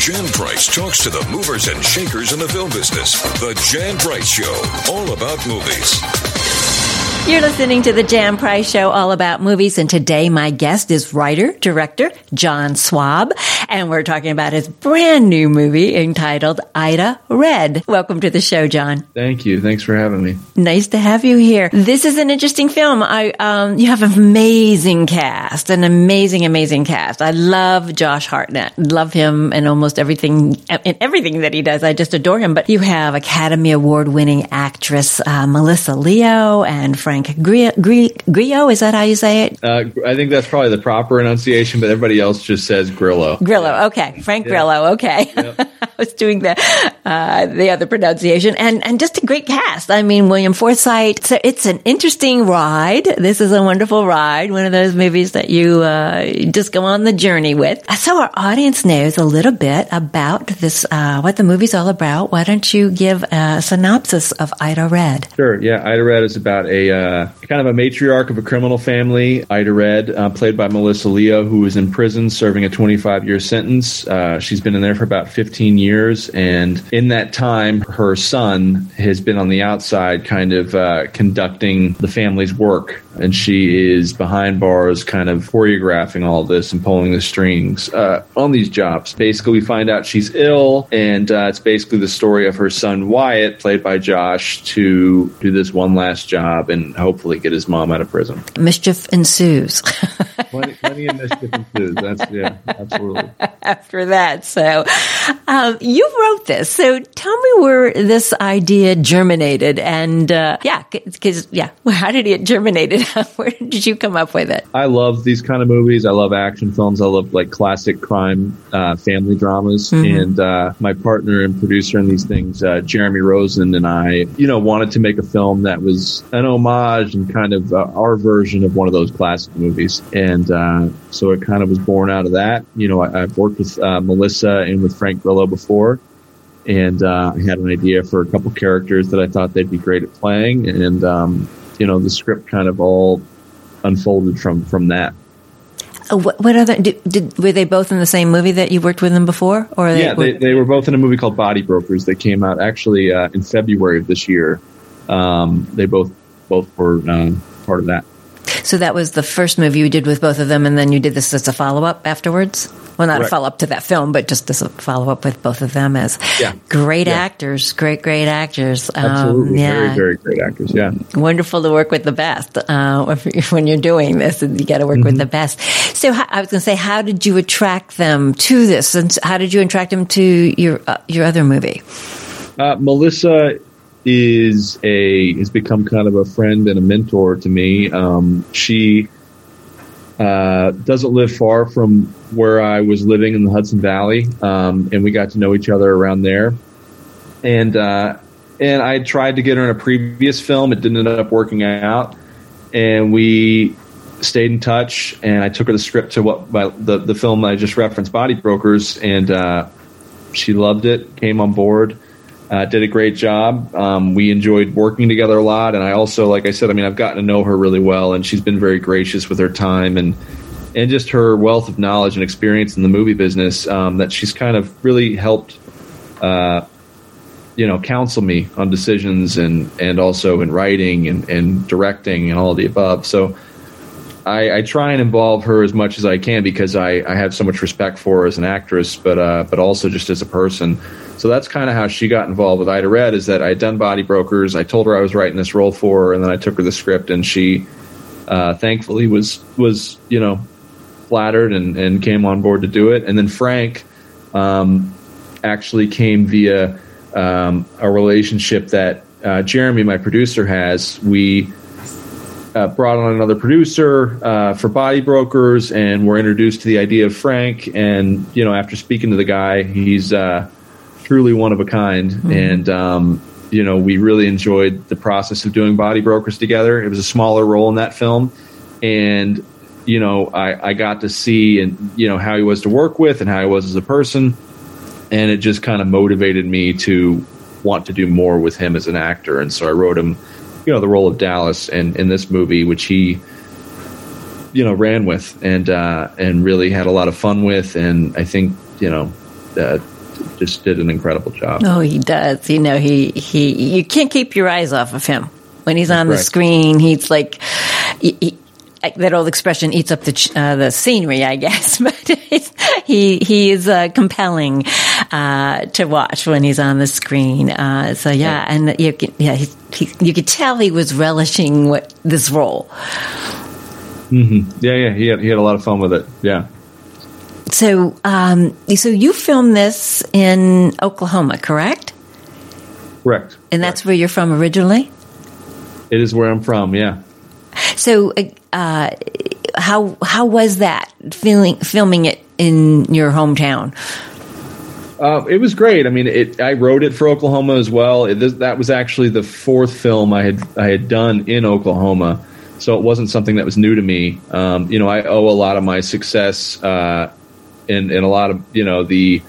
Jan Price talks to the movers and shakers in the film business. The Jan Price Show, all about movies. You're listening to the Jan Price Show, all about movies, and today my guest is writer, director John Swab, and we're talking about his brand new movie entitled Ida Red. Welcome to the show, John. Thank you. Thanks for having me. Nice to have you here. This is an interesting film. I, um, you have an amazing cast, an amazing, amazing cast. I love Josh Hartnett. Love him and almost everything, in everything that he does. I just adore him. But you have Academy Award winning actress uh, Melissa Leo and Frank Grillo. Grillo, is that how you say it? Uh, I think that's probably the proper enunciation, but everybody else just says Grillo. Grillo, okay. Frank yeah. Grillo, okay. Yep. I was doing the uh, the other pronunciation, and and just a great cast. I mean, William Forsythe. So it's an interesting ride. This is a wonderful ride. One of those movies that you uh, just go on the journey with. So our audience knows a little bit about this, uh, what the movie's all about. Why don't you give a synopsis of Ida Red? Sure. Yeah, Ida Red is about a uh, kind of a matriarch of a criminal family. Ida Red, uh, played by Melissa Leo, who is in prison serving a 25 year sentence. Uh, she's been in there for about 15 years, and in that time, her son has been on the outside, kind of uh, conducting the family's work, and she is behind bars, kind of choreographing all this and pulling the strings uh, on these jobs. Basically, we find out she's ill, and uh, it's basically the story of her son Wyatt, played by Josh, to do this one last job and hopefully get his mom out of prison. Mischief ensues. plenty, plenty of mischief ensues. That's yeah, absolutely. After that, so um, you wrote this. So tell me where this idea germinated, and uh, yeah, because yeah, how did it germinate? where did you come up with it? I love these kind of movies. I love action films. I love like classic crime uh, family dramas, mm-hmm. and uh, my partner and producer in these things, uh, Jeremy Rosen, and I, you know, wanted to make a film that was an homage and kind of uh, our version of one of those classic movies. And uh, so it kind of was born out of that. You know, I, have worked with uh, Melissa and with Frank Grillo before, and uh, I had an idea for a couple characters that I thought they'd be great at playing. And, um, you know, the script kind of all unfolded from, from that. Uh, what, what, other did, did, were they both in the same movie that you worked with them before? Or yeah, they, they were both in a movie called Body Brokers that came out actually uh, in February of this year. Um, they both both were um, part of that. So that was the first movie you did with both of them, and then you did this as a follow up afterwards. Well, not a follow up to that film, but just as a follow up with both of them as yeah. great yeah. actors, great, great actors. Um, Absolutely, um, yeah. very, very great actors. Yeah, wonderful to work with the best uh, when you're doing this, and you got to work mm-hmm. with the best. So I was going to say, how did you attract them to this, and how did you attract them to your uh, your other movie? Uh, Melissa is a has become kind of a friend and a mentor to me. Um, she uh, doesn't live far from where I was living in the Hudson Valley, um, and we got to know each other around there. And uh, and I tried to get her in a previous film; it didn't end up working out. And we stayed in touch, and I took her the script to what my, the the film I just referenced, Body Brokers, and uh, she loved it, came on board uh, did a great job. Um, we enjoyed working together a lot, and I also, like I said, I mean, I've gotten to know her really well, and she's been very gracious with her time and and just her wealth of knowledge and experience in the movie business. Um, that she's kind of really helped, uh, you know, counsel me on decisions and and also in writing and, and directing and all of the above. So. I, I, try and involve her as much as I can because I, I have so much respect for her as an actress, but uh, but also just as a person. So that's kind of how she got involved with Ida Red. Is that I had done Body Brokers. I told her I was writing this role for her, and then I took her the script, and she uh, thankfully was was you know flattered and, and came on board to do it. And then Frank um, actually came via um, a relationship that uh, Jeremy, my producer, has. We uh, brought on another producer uh, for Body Brokers, and we're introduced to the idea of Frank. And you know, after speaking to the guy, he's uh, truly one of a kind. Mm-hmm. And, um, you know, we really enjoyed the process of doing Body Brokers together. It was a smaller role in that film. And, you know, I, I got to see and, you know, how he was to work with and how he was as a person. And it just kind of motivated me to want to do more with him as an actor. And so I wrote him, you know, the role of Dallas and in this movie, which he, you know, ran with and, uh, and really had a lot of fun with. And I think, you know, uh, just did an incredible job. Oh, he does. You know, he he you can't keep your eyes off of him when he's on the screen. He's like. He, he, that old expression eats up the uh, the scenery, I guess. But he he is uh, compelling uh, to watch when he's on the screen. Uh, so yeah, and you can, yeah he, he, you could tell he was relishing what this role. Mm-hmm. Yeah, yeah, he had he had a lot of fun with it. Yeah. So, um, so you filmed this in Oklahoma, correct? Correct. And that's where you're from originally. It is where I'm from. Yeah. So, uh, how how was that feeling filming it in your hometown? Uh, it was great. I mean, it, I wrote it for Oklahoma as well. It, that was actually the fourth film I had I had done in Oklahoma, so it wasn't something that was new to me. Um, you know, I owe a lot of my success uh, and a lot of you know the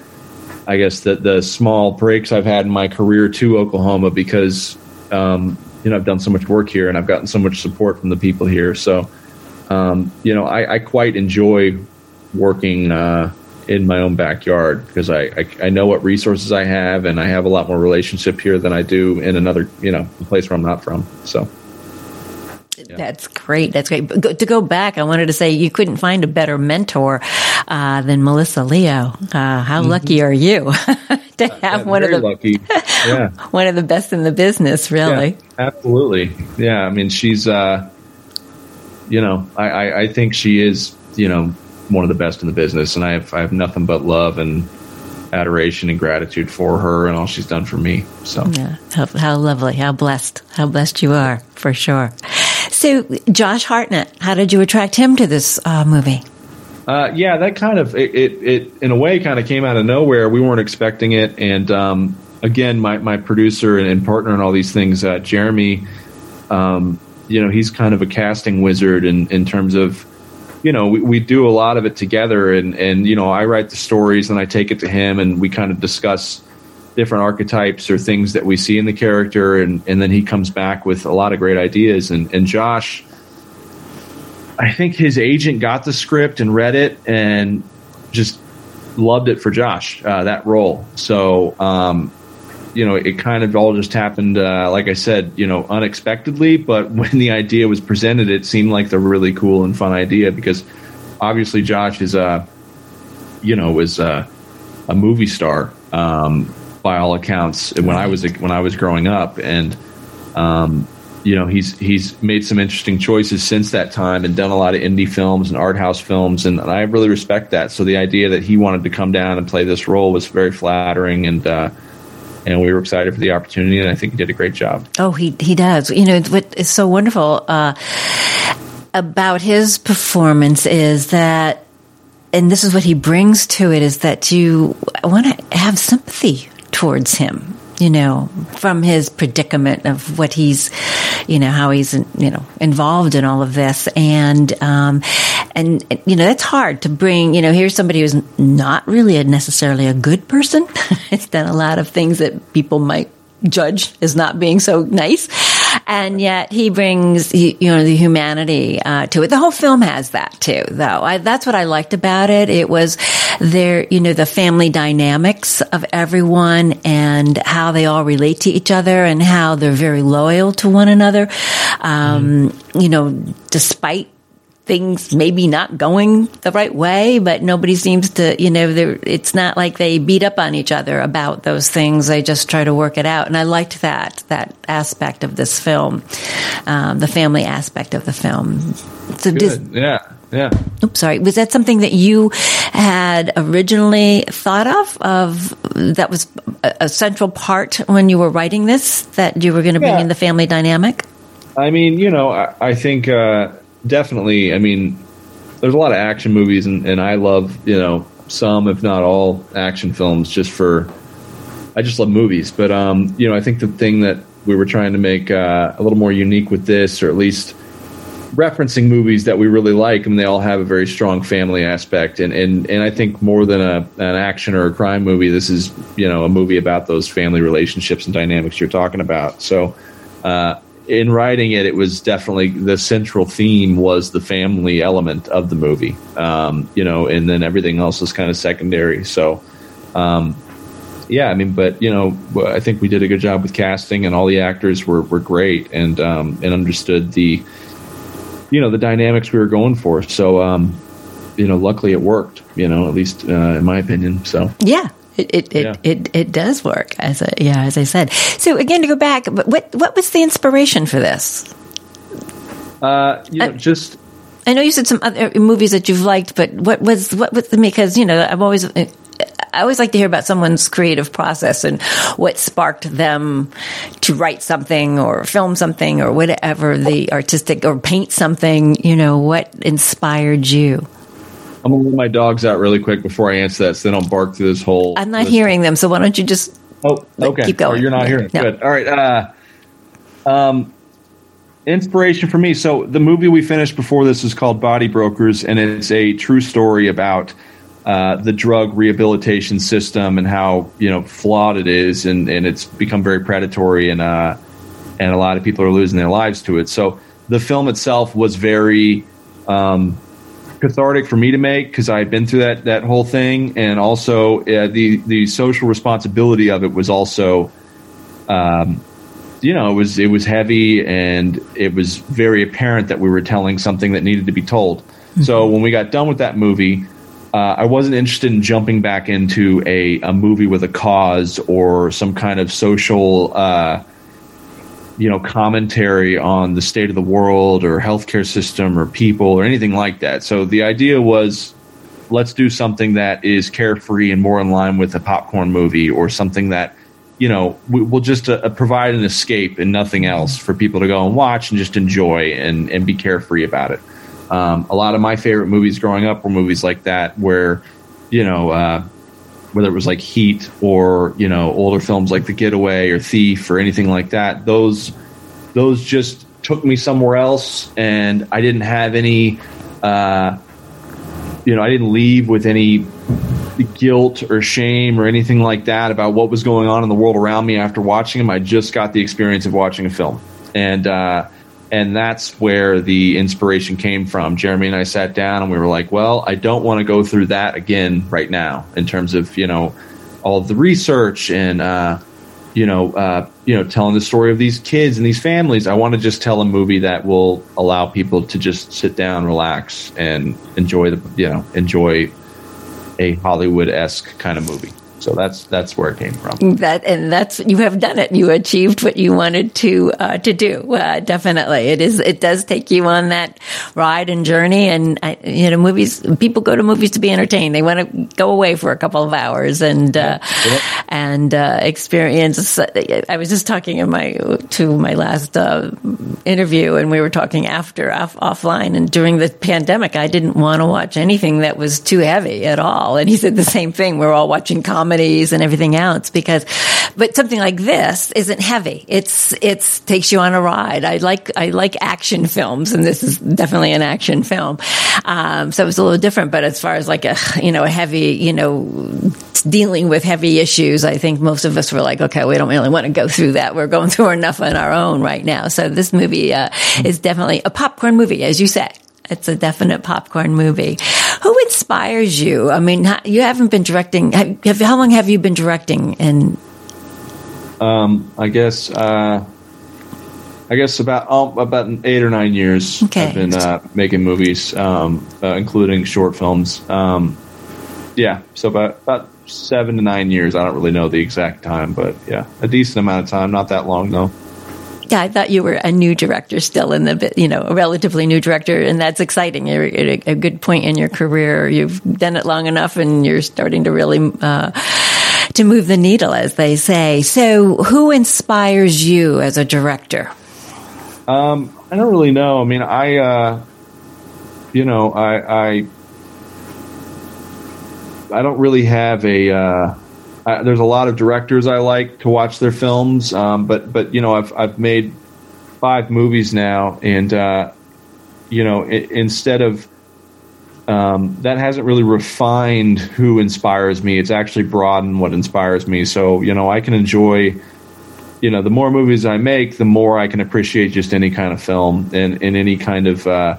I guess the the small breaks I've had in my career to Oklahoma because um, you know I've done so much work here and I've gotten so much support from the people here. So um, you know I, I, quite enjoy working uh, in my own backyard because I, I, I know what resources I have and I have a lot more relationship here than I do in another you know place where I'm not from. So. Yeah. That's great. That's great. But to go back, I wanted to say you couldn't find a better mentor uh, than Melissa Leo. Uh, how mm-hmm. lucky are you to have one of the lucky. Yeah. one of the best in the business? Really, yeah, absolutely. Yeah, I mean, she's uh, you know, I, I, I think she is you know one of the best in the business, and I have I have nothing but love and adoration and gratitude for her and all she's done for me. So, yeah, how, how lovely, how blessed, how blessed you are for sure. So, Josh Hartnett, how did you attract him to this uh, movie? Uh, yeah, that kind of it, it, it, in a way kind of came out of nowhere. We weren't expecting it, and um, again, my my producer and, and, partner and all these things, uh, Jeremy, um, you know, he's kind of a casting wizard in in terms of, you know, we, we do a lot of it together, and and you know, I write the stories and I take it to him, and we kind of discuss different archetypes or things that we see in the character, and and then he comes back with a lot of great ideas. And and Josh, I think his agent got the script and read it and just loved it for Josh uh, that role. So. Um, you know, it kind of all just happened, uh, like I said, you know, unexpectedly. But when the idea was presented, it seemed like the really cool and fun idea because obviously Josh is a, you know, was a, a movie star. Um, by all accounts when I was when I was growing up, and um, you know he's he's made some interesting choices since that time and done a lot of indie films and art house films, and, and I really respect that. So the idea that he wanted to come down and play this role was very flattering, and uh, and we were excited for the opportunity, and I think he did a great job. Oh, he he does. You know what is so wonderful uh, about his performance is that and this is what he brings to it is that you want to have sympathy towards him you know, from his predicament of what he's, you know, how he's, you know, involved in all of this. And, um, and, you know, that's hard to bring, you know, here's somebody who's not really a, necessarily a good person. it's done a lot of things that people might judge as not being so nice and yet he brings you know the humanity uh, to it. The whole film has that too, though. I, that's what I liked about it. It was there, you know, the family dynamics of everyone and how they all relate to each other and how they're very loyal to one another. Um, mm. You know, despite things maybe not going the right way, but nobody seems to, you know, it's not like they beat up on each other about those things. They just try to work it out. And I liked that, that aspect of this film, um, the family aspect of the film. So Good. yeah. Yeah. Oops, sorry. Was that something that you had originally thought of? Of that was a, central part when you were writing this that you were going to bring yeah. in the family dynamic. I mean, you know, I, I think uh, definitely. I mean, there's a lot of action movies, and, and I love you know some, if not all, action films. Just for, I just love movies. But um, you know, I think the thing that we were trying to make uh, a little more unique with this, or at least referencing movies that we really like, I and mean, they all have a very strong family aspect. And and and I think more than a an action or a crime movie, this is you know a movie about those family relationships and dynamics you're talking about. So. Uh, in writing it, it was definitely the central theme was the family element of the movie, um, you know, and then everything else was kind of secondary. So, um, yeah, I mean, but you know, I think we did a good job with casting, and all the actors were were great and um, and understood the you know the dynamics we were going for. So um, you know, luckily it worked. You know, at least uh, in my opinion. So yeah, it it, yeah. it, it, it does work as a, yeah as I said. So again, to go back, what what was the inspiration for this? Uh, you know, uh, just I know you said some other movies that you've liked, but what was what was the because you know I've always I always like to hear about someone's creative process and what sparked them to write something or film something or whatever the artistic or paint something. You know what inspired you. I'm gonna let my dogs out really quick before I answer that, so they don't bark through this whole. I'm not hearing them, so why don't you just? Oh, okay. Keep going. Oh, you're not hearing. No. Good. All right. Uh, um, inspiration for me. So the movie we finished before this is called Body Brokers, and it's a true story about uh, the drug rehabilitation system and how you know flawed it is, and, and it's become very predatory, and uh, and a lot of people are losing their lives to it. So the film itself was very. Um, cathartic for me to make because I had been through that that whole thing, and also uh, the the social responsibility of it was also, um, you know, it was it was heavy, and it was very apparent that we were telling something that needed to be told. Mm-hmm. So when we got done with that movie. Uh, I wasn't interested in jumping back into a, a movie with a cause or some kind of social uh, you know commentary on the state of the world or healthcare system or people or anything like that. So the idea was let's do something that is carefree and more in line with a popcorn movie or something that you know we, will just uh, provide an escape and nothing else for people to go and watch and just enjoy and, and be carefree about it. Um, a lot of my favorite movies growing up were movies like that where you know uh, whether it was like Heat or you know older films like The Getaway or Thief or anything like that. Those those just took me somewhere else, and I didn't have any. Uh, you know, I didn't leave with any guilt or shame or anything like that about what was going on in the world around me after watching them. I just got the experience of watching a film, and uh, and that's where the inspiration came from. Jeremy and I sat down and we were like, well, I don't want to go through that again right now in terms of, you know, all the research and, uh, you know, uh, you know, telling the story of these kids and these families. I want to just tell a movie that will allow people to just sit down, relax, and enjoy the, you know, enjoy a Hollywood esque kind of movie. So that's that's where it came from. That and that's you have done it. You achieved what you wanted to uh, to do. Uh, definitely, it is. It does take you on that ride and journey. And uh, you know, movies. People go to movies to be entertained. They want to go away for a couple of hours and uh, yep. and uh, experience. I was just talking in my to my last uh, interview, and we were talking after off, offline. And during the pandemic, I didn't want to watch anything that was too heavy at all. And he said the same thing. We're all watching comedy comedies and everything else because, but something like this isn't heavy. It's, it's takes you on a ride. I like, I like action films and this is definitely an action film. Um, so it's a little different, but as far as like a, you know, a heavy, you know, dealing with heavy issues, I think most of us were like, okay, we don't really want to go through that. We're going through enough on our own right now. So this movie, uh, is definitely a popcorn movie, as you said. It's a definite popcorn movie. Who inspires you? I mean, you haven't been directing. Have, how long have you been directing? And um, I guess uh, I guess about oh, about eight or nine years. Okay. I've been uh, making movies, um, uh, including short films. Um, yeah, so about about seven to nine years. I don't really know the exact time, but yeah, a decent amount of time. Not that long though. Yeah, I thought you were a new director still in the, you know, a relatively new director, and that's exciting. You're at a, good point in your career. You've done it long enough, and you're starting to really uh, to move the needle, as they say. So, who inspires you as a director? Um, I don't really know. I mean, I, uh, you know, I, I, I don't really have a. Uh, uh, there's a lot of directors I like to watch their films, um, but but you know I've I've made five movies now, and uh, you know it, instead of um, that hasn't really refined who inspires me. It's actually broadened what inspires me. So you know I can enjoy. You know, the more movies I make, the more I can appreciate just any kind of film and, and any kind of uh,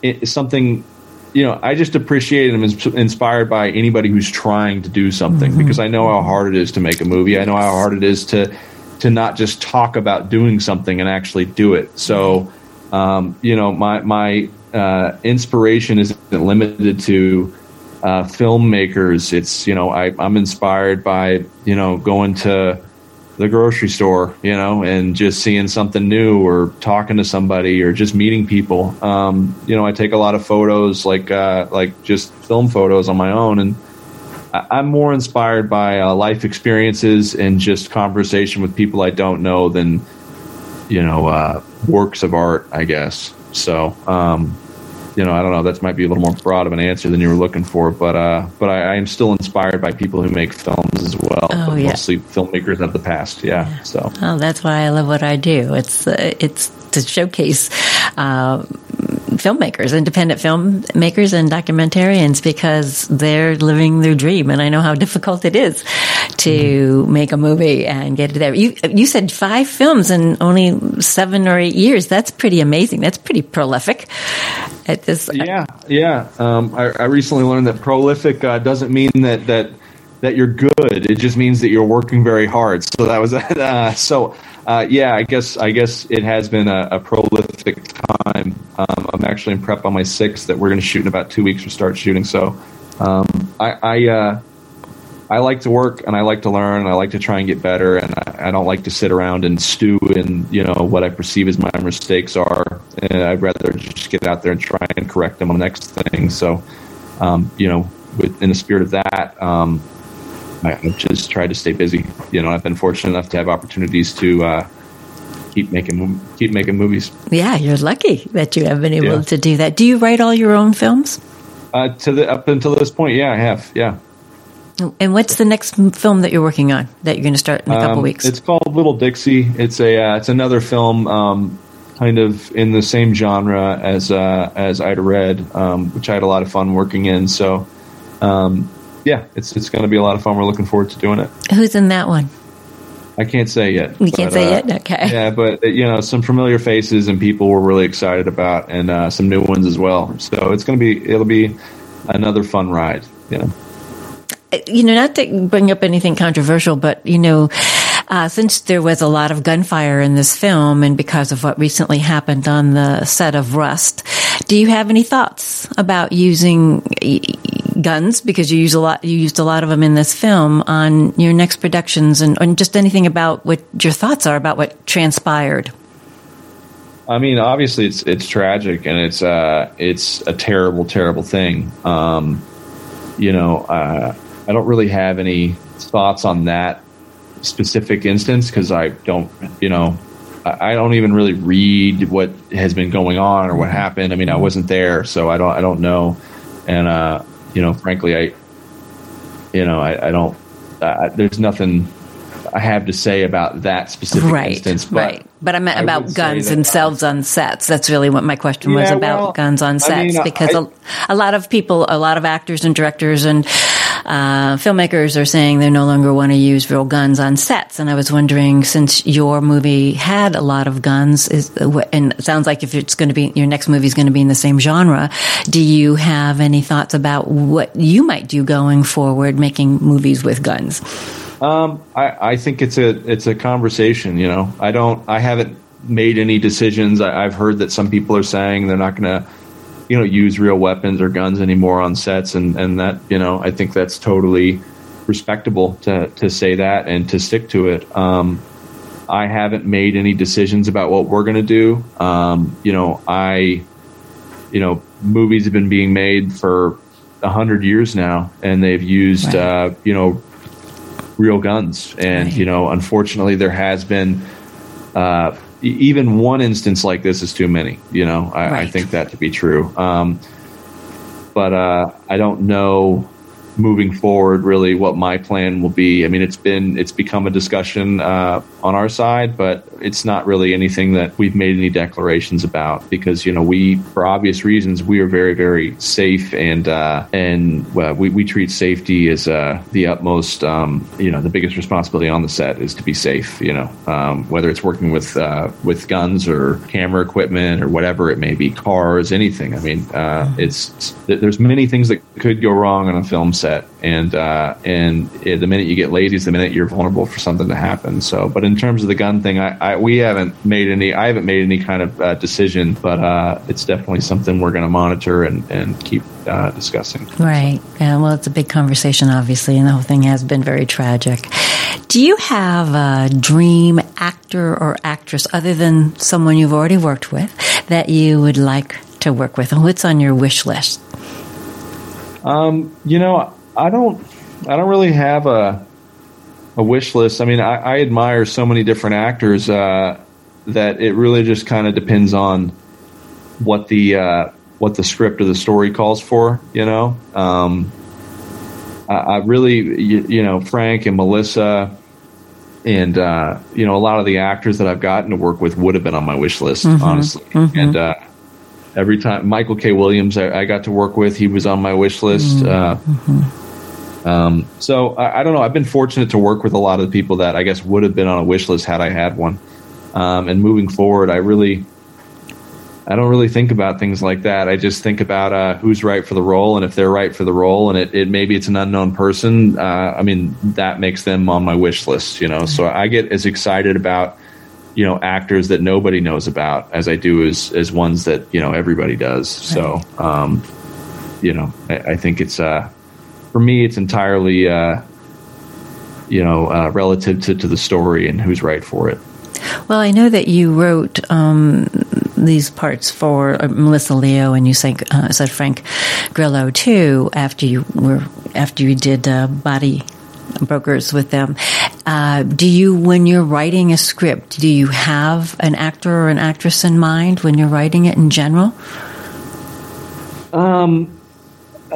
it, something you know, I just appreciate and am inspired by anybody who's trying to do something mm-hmm. because I know how hard it is to make a movie. I know how hard it is to to not just talk about doing something and actually do it. So, um, you know, my my uh, inspiration isn't limited to uh, filmmakers. It's you know, I, I'm inspired by you know going to the grocery store, you know, and just seeing something new or talking to somebody or just meeting people. Um, you know, I take a lot of photos, like uh, like just film photos on my own, and I- am more inspired by uh, life experiences and just conversation with people I don't know than you know uh, works of art, I guess. So. Um, you know, I don't know. That might be a little more broad of an answer than you were looking for, but uh, but I, I am still inspired by people who make films as well. Oh, yeah. Mostly filmmakers of the past. Yeah, yeah. So. Oh, that's why I love what I do. It's uh, it's to showcase uh, filmmakers, independent filmmakers, and documentarians because they're living their dream, and I know how difficult it is to mm-hmm. make a movie and get it there. You you said five films in only seven or eight years. That's pretty amazing. That's pretty prolific. At this, yeah, yeah. Um, I, I, recently learned that prolific uh, doesn't mean that that that you're good. It just means that you're working very hard. So that was uh, so uh, yeah, I guess I guess it has been a, a prolific time. Um, I'm actually in prep on my sixth that we're going to shoot in about two weeks or start shooting. So um, I I, uh, I, like to work and I like to learn and I like to try and get better and I, I, don't like to sit around and stew in you know what I perceive as my mistakes are. And I'd rather just get out there and try and correct them on the next thing. So um, you know, with, in the spirit of that. Um, I've just tried to stay busy. You know, I've been fortunate enough to have opportunities to uh, keep making keep making movies. Yeah, you're lucky that you have been able yeah. to do that. Do you write all your own films? Uh, to the up until this point, yeah, I have. Yeah. And what's the next film that you're working on that you're going to start in a couple um, weeks? It's called Little Dixie. It's a uh, it's another film, um, kind of in the same genre as uh, as Ida Red, um, which I had a lot of fun working in. So um, yeah, it's it's going to be a lot of fun. We're looking forward to doing it. Who's in that one? I can't say yet. We can't say uh, yet. Okay. Yeah, but uh, you know, some familiar faces and people we're really excited about, and uh, some new ones as well. So it's going to be it'll be another fun ride. You know. Uh, you know, not to bring up anything controversial, but you know, uh, since there was a lot of gunfire in this film, and because of what recently happened on the set of Rust, do you have any thoughts about using guns because you use a lot you used a lot of them in this film on your next productions and, and just anything about what your thoughts are about what transpired I mean, obviously, it's it's tragic and it's uh, it's a terrible, terrible thing. Um, you know, uh, I don't really have any thoughts on that specific instance because I don't, you know, I don't even really read what has been going on or what happened. I mean, I wasn't there, so I don't I don't know. And uh, you know, frankly, I, you know, I, I don't. Uh, there's nothing I have to say about that specific right, instance. But right. But I meant about guns themselves on sets. That's really what my question yeah, was about well, guns on sets. I mean, because I, a, a, lot of people, a lot of actors and directors and uh, filmmakers are saying they no longer want to use real guns on sets. And I was wondering, since your movie had a lot of guns, is, and it sounds like if it's going to be your next movie is going to be in the same genre, do you have any thoughts about what you might do going forward, making movies with guns? Um, I, I think it's a it's a conversation. You know, I don't, I haven't made any decisions. I, I've heard that some people are saying they're not going to you know use real weapons or guns anymore on sets and and that you know I think that's totally respectable to to say that and to stick to it um, I haven't made any decisions about what we're going to do um, you know I you know movies have been being made for a hundred years now and they've used right. uh, you know real guns and right. you know unfortunately there has been uh, even one instance like this is too many. You know, I, right. I think that to be true. Um, but uh, I don't know. Moving forward, really what my plan will be. I mean, it's been it's become a discussion uh, on our side, but it's not really anything that we've made any declarations about because you know we, for obvious reasons, we are very very safe and uh, and we we treat safety as uh, the utmost. Um, you know, the biggest responsibility on the set is to be safe. You know, um, whether it's working with uh, with guns or camera equipment or whatever it may be, cars, anything. I mean, uh, it's, it's there's many things that could go wrong on a film set, and uh, and the minute you get lazy is the minute you're vulnerable for something to happen. So, but in terms of the gun thing, I, I we haven't made any. I haven't made any kind of uh, decision, but uh, it's definitely something we're going to monitor and and keep uh, discussing. Right. Yeah. Well, it's a big conversation, obviously, and the whole thing has been very tragic. Do you have a dream actor or actress other than someone you've already worked with that you would like to work with, and what's on your wish list? Um, you know, I don't, I don't really have a a wish list. I mean, I, I admire so many different actors uh, that it really just kind of depends on what the uh, what the script or the story calls for. You know, um, I, I, really, you, you, know, Frank and Melissa. And uh, you know, a lot of the actors that I've gotten to work with would have been on my wish list, mm-hmm, honestly. Mm-hmm. And uh, every time Michael K. Williams I, I, got to work with, he was on my wish list. Mm-hmm. Uh, um, so I, I, don't know. I've been fortunate to work with a lot of the people that I guess would have been on a wish list had I had one. Um, and moving forward, I really, I don't really think about things like that. I just think about uh, who's right for the role, and if they're right for the role, and it, it maybe it's an unknown person. Uh, I mean, that makes them on my wish list. You know, so I get as excited about you know actors that nobody knows about as I do as as ones that you know everybody does. So um, you know I, I, think it's uh, for me it's entirely uh, you know uh, relative to, to the story and who's right for it. Well, I know that you wrote um, these parts for uh, Melissa Leo, and you sang, uh, said Frank Grillo too. After you were after you did uh, Body brokers with them. Uh, do you, when you're writing a script, do you have an actor or an actress in mind when you're writing it in general? Um,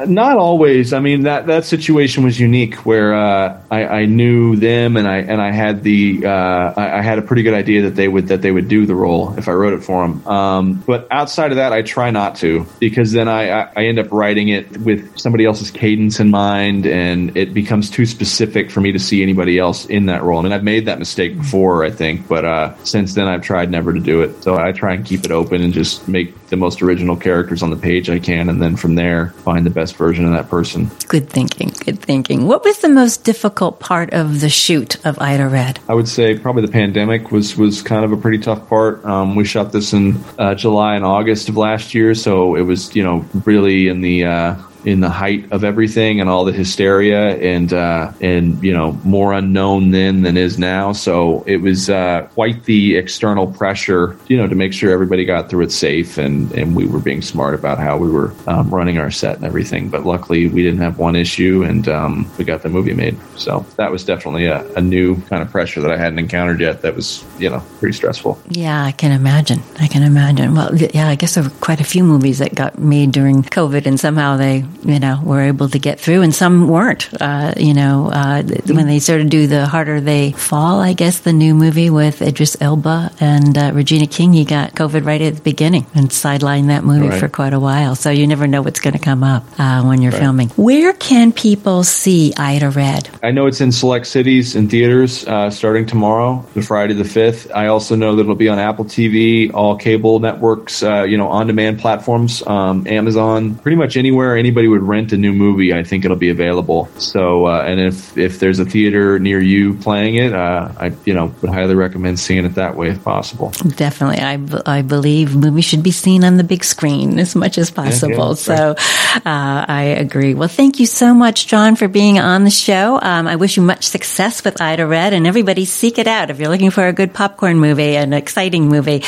not always. I mean that that situation was unique where uh, I, I, knew them and I and I had the uh, I, I, had a pretty good idea that they would that they would do the role if I wrote it for them. Um, but outside of that, I try not to because then I, I end up writing it with somebody else's cadence in mind, and it becomes too specific for me to see anybody else in that role. I mean, I've made that mistake before, I think, but uh, since then I've tried never to do it. So I try and keep it open and just make the most original characters on the page I can, and then from there find the best version of that person. Good thinking. Good thinking. What was the most difficult part of the shoot of Ida Red? I would say probably the pandemic was was kind of a pretty tough part. Um, we shot this in uh, July and August of last year, so it was you know really in the uh, in the height of everything and all the hysteria and uh, and you know more unknown then than is now. So it was uh, quite the external pressure, you know, to make sure everybody got through it safe and and we were being smart about how we were um, running our set and everything. But luckily, we didn't have one issue and um, we got the movie made. So that was definitely a, a new kind of pressure that I hadn't encountered yet. That was you know pretty stressful. Yeah, I can imagine. I can imagine. Well, yeah, I guess there were quite a few movies that got made during COVID, and somehow they you know, were able to get through, and some weren't. Uh, you know, uh, when they started to do the harder they fall, I guess the new movie with Idris Elba and uh, Regina King, he got COVID right at the beginning and sidelined that movie right. for quite a while. So you never know what's going to come up uh, when you're right. filming. Where can people see Ida Red? I know it's in select cities and theaters uh, starting tomorrow, the Friday the fifth. I also know that it'll be on Apple TV, all cable networks, uh, you know, on-demand platforms, um, Amazon, pretty much anywhere anybody would rent a new movie, I think it'll be available. So, uh, and if if there's a theater near you playing it, uh, I you know would highly recommend seeing it that way if possible. Definitely, I, I believe movies should be seen on the big screen as much as possible. Yeah, yeah, so, uh, I agree. Well, thank you so much, John, for being on the show. Um, I wish you much success with Ida Red, and everybody seek it out if you're looking for a good popcorn movie, an exciting movie.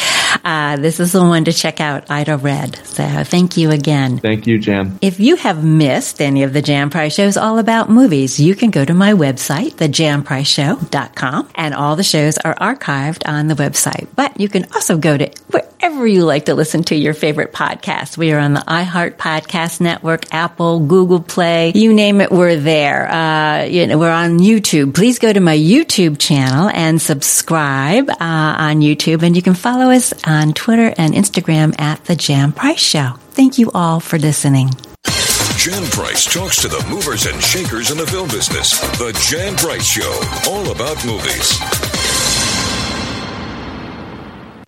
Uh, this is the one to check out, Ida Red. So, thank you again. Thank you, Jan. If you have missed any of the Jan Price shows all about movies, you can go to my website, thejanpriceshow.com, and all the shows are archived on the website. But you can also go to wherever you like to listen to your favorite podcast. We are on the iHeart Podcast Network, Apple, Google Play, you name it, we're there. Uh, you know, we're on YouTube. Please go to my YouTube channel and subscribe uh, on YouTube, and you can follow us on Twitter and Instagram at the Jan Price Show. Thank you all for listening. Jan Price talks to the movers and shakers in the film business. The Jan Price Show, all about movies.